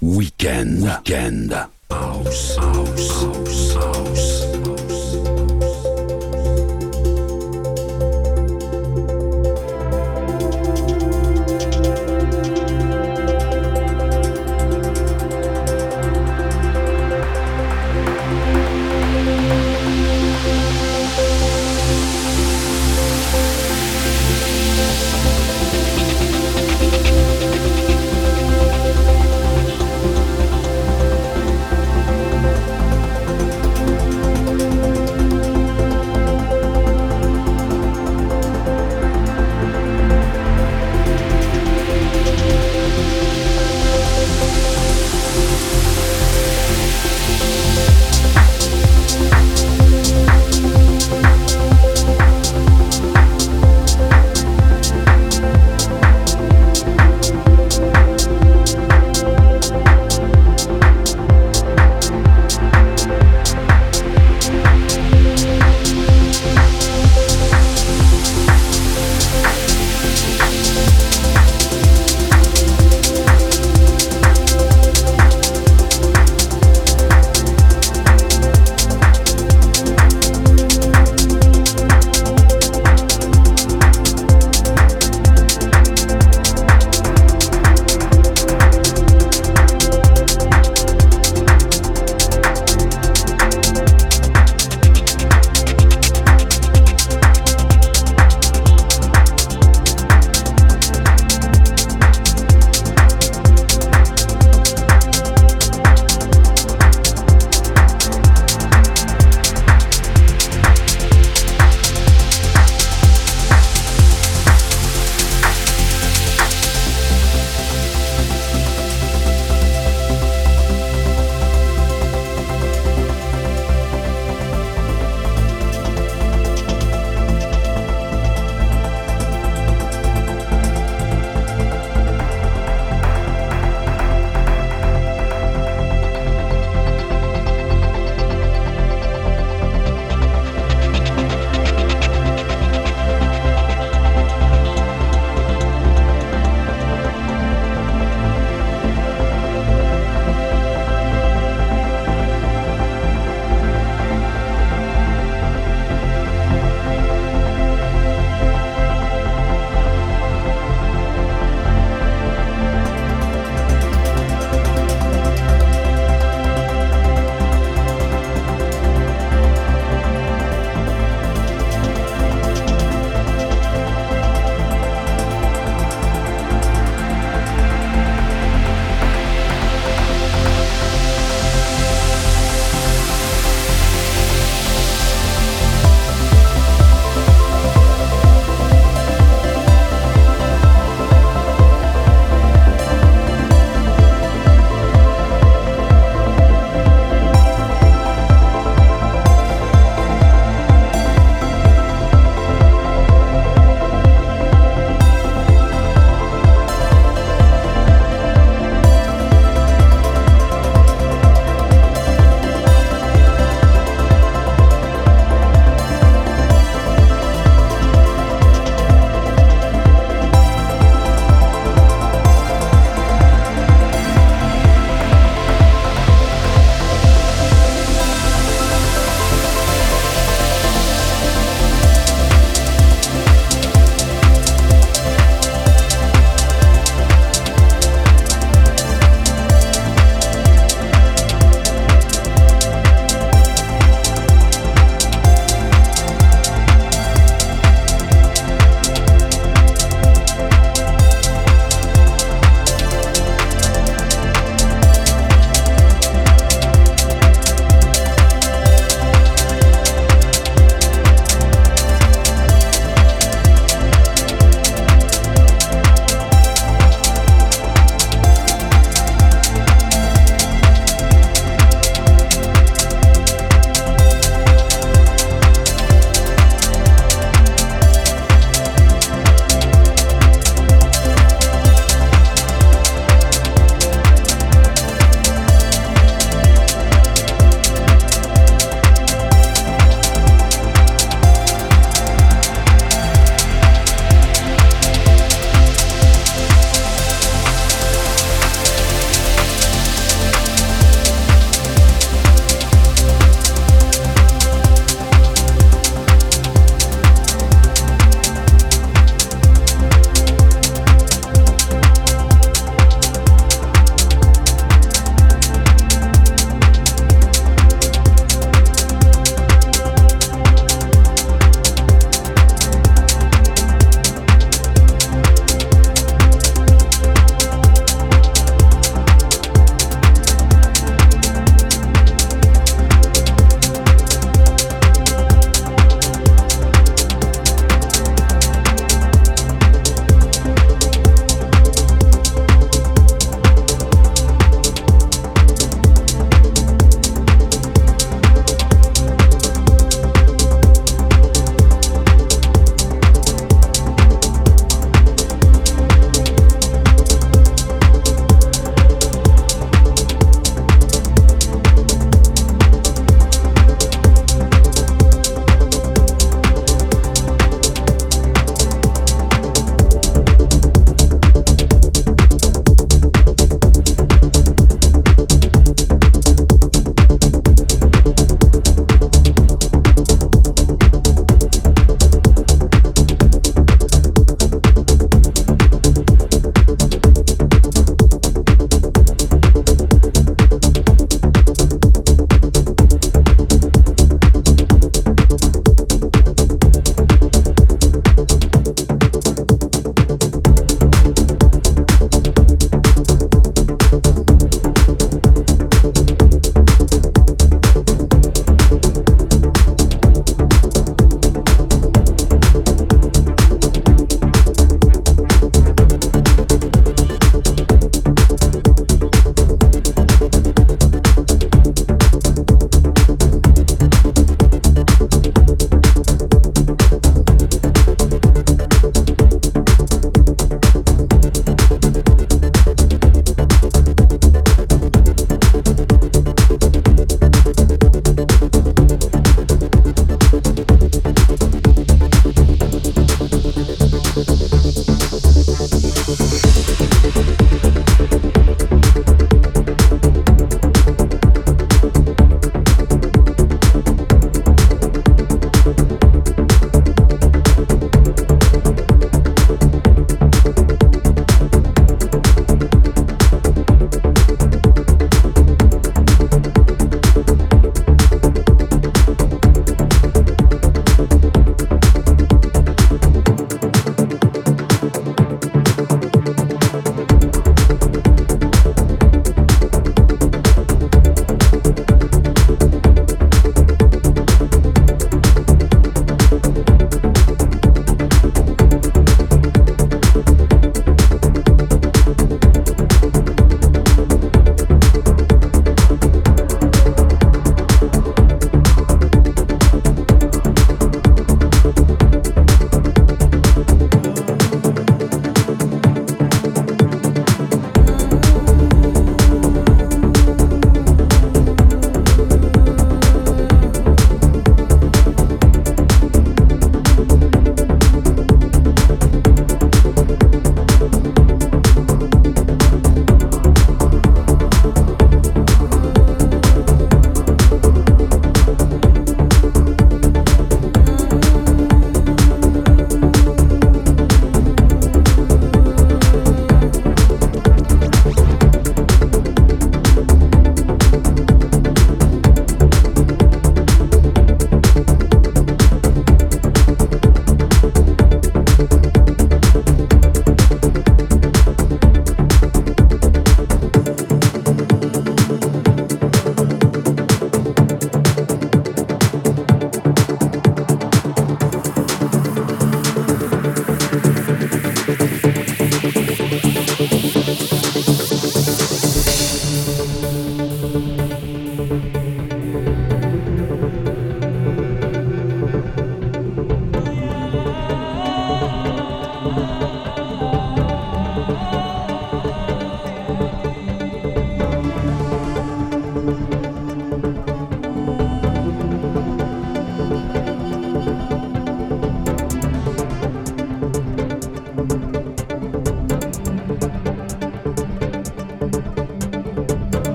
Weekend. Weekend. House. House. House. House.